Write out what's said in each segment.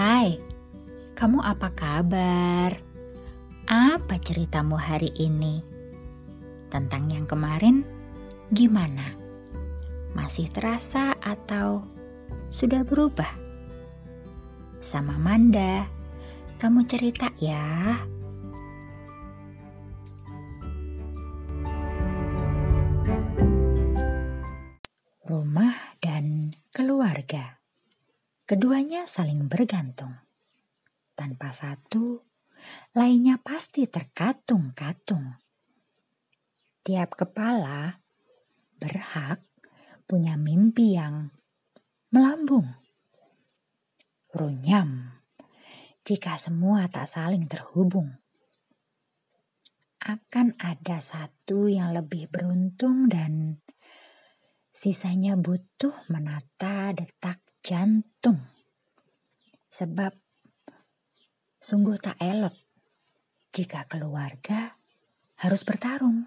Hai, kamu apa kabar? Apa ceritamu hari ini? Tentang yang kemarin, gimana? Masih terasa atau sudah berubah? Sama Manda, kamu cerita ya. Rumah dan keluarga. Keduanya saling bergantung. Tanpa satu, lainnya pasti terkatung-katung. Tiap kepala berhak punya mimpi yang melambung. Runyam jika semua tak saling terhubung. Akan ada satu yang lebih beruntung dan sisanya butuh menata detak jantung. Sebab sungguh tak elok jika keluarga harus bertarung.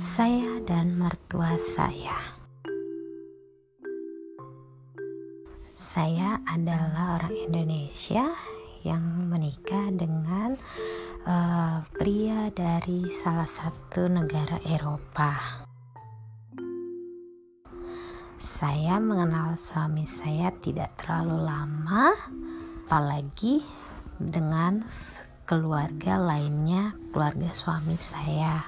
Saya dan mertua saya. Saya adalah orang Indonesia yang menikah dengan uh, pria dari salah satu negara Eropa. Saya mengenal suami saya tidak terlalu lama, apalagi dengan keluarga lainnya, keluarga suami saya.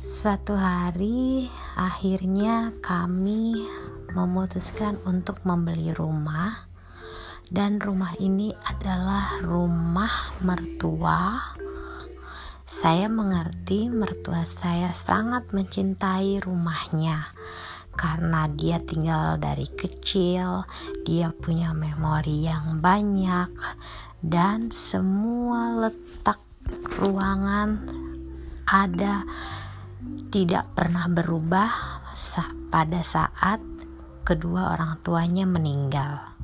Suatu hari, akhirnya kami memutuskan untuk membeli rumah dan rumah ini adalah rumah mertua. Saya mengerti mertua saya sangat mencintai rumahnya karena dia tinggal dari kecil, dia punya memori yang banyak dan semua letak ruangan ada tidak pernah berubah pada saat kedua orang tuanya meninggal.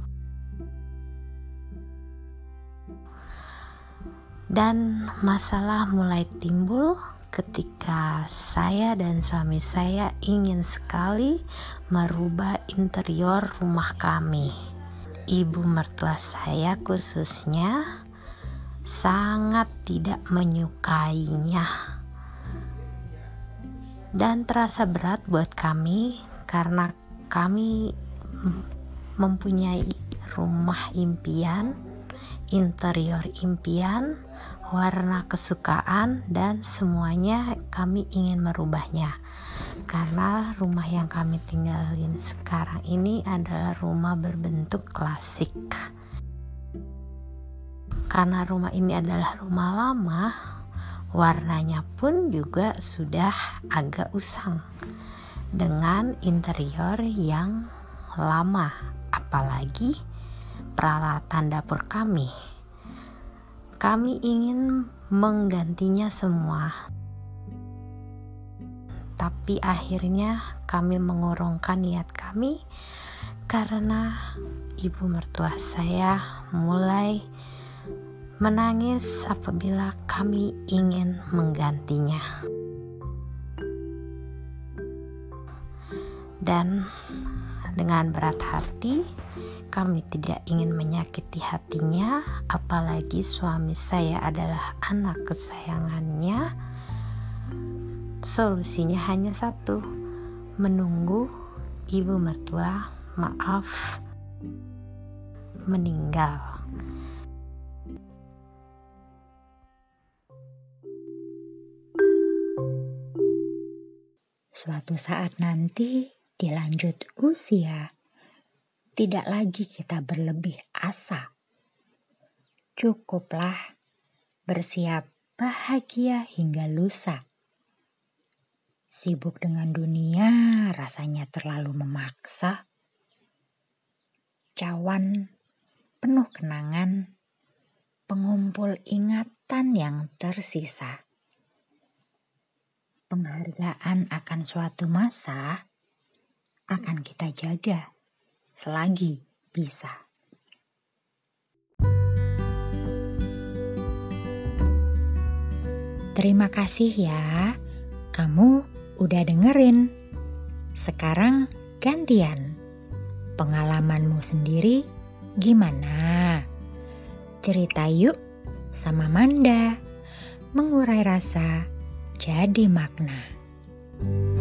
Dan masalah mulai timbul ketika saya dan suami saya ingin sekali merubah interior rumah kami. Ibu mertua saya khususnya sangat tidak menyukainya. Dan terasa berat buat kami karena kami mempunyai rumah impian, interior impian warna kesukaan dan semuanya kami ingin merubahnya. Karena rumah yang kami tinggalin sekarang ini adalah rumah berbentuk klasik. Karena rumah ini adalah rumah lama warnanya pun juga sudah agak usang dengan interior yang lama. Apalagi peralatan dapur kami kami ingin menggantinya semua. Tapi akhirnya kami mengurungkan niat kami karena ibu mertua saya mulai menangis apabila kami ingin menggantinya. Dan dengan berat hati, kami tidak ingin menyakiti hatinya, apalagi suami saya adalah anak kesayangannya. Solusinya hanya satu: menunggu ibu mertua maaf meninggal. Suatu saat nanti, dilanjut usia tidak lagi kita berlebih asa. Cukuplah bersiap bahagia hingga lusa. Sibuk dengan dunia rasanya terlalu memaksa. Cawan penuh kenangan, pengumpul ingatan yang tersisa. Penghargaan akan suatu masa akan kita jaga selagi bisa. Terima kasih ya Kamu udah dengerin. Sekarang gantian. Pengalamanmu sendiri gimana? Cerita yuk sama Manda. Mengurai rasa jadi makna. thank you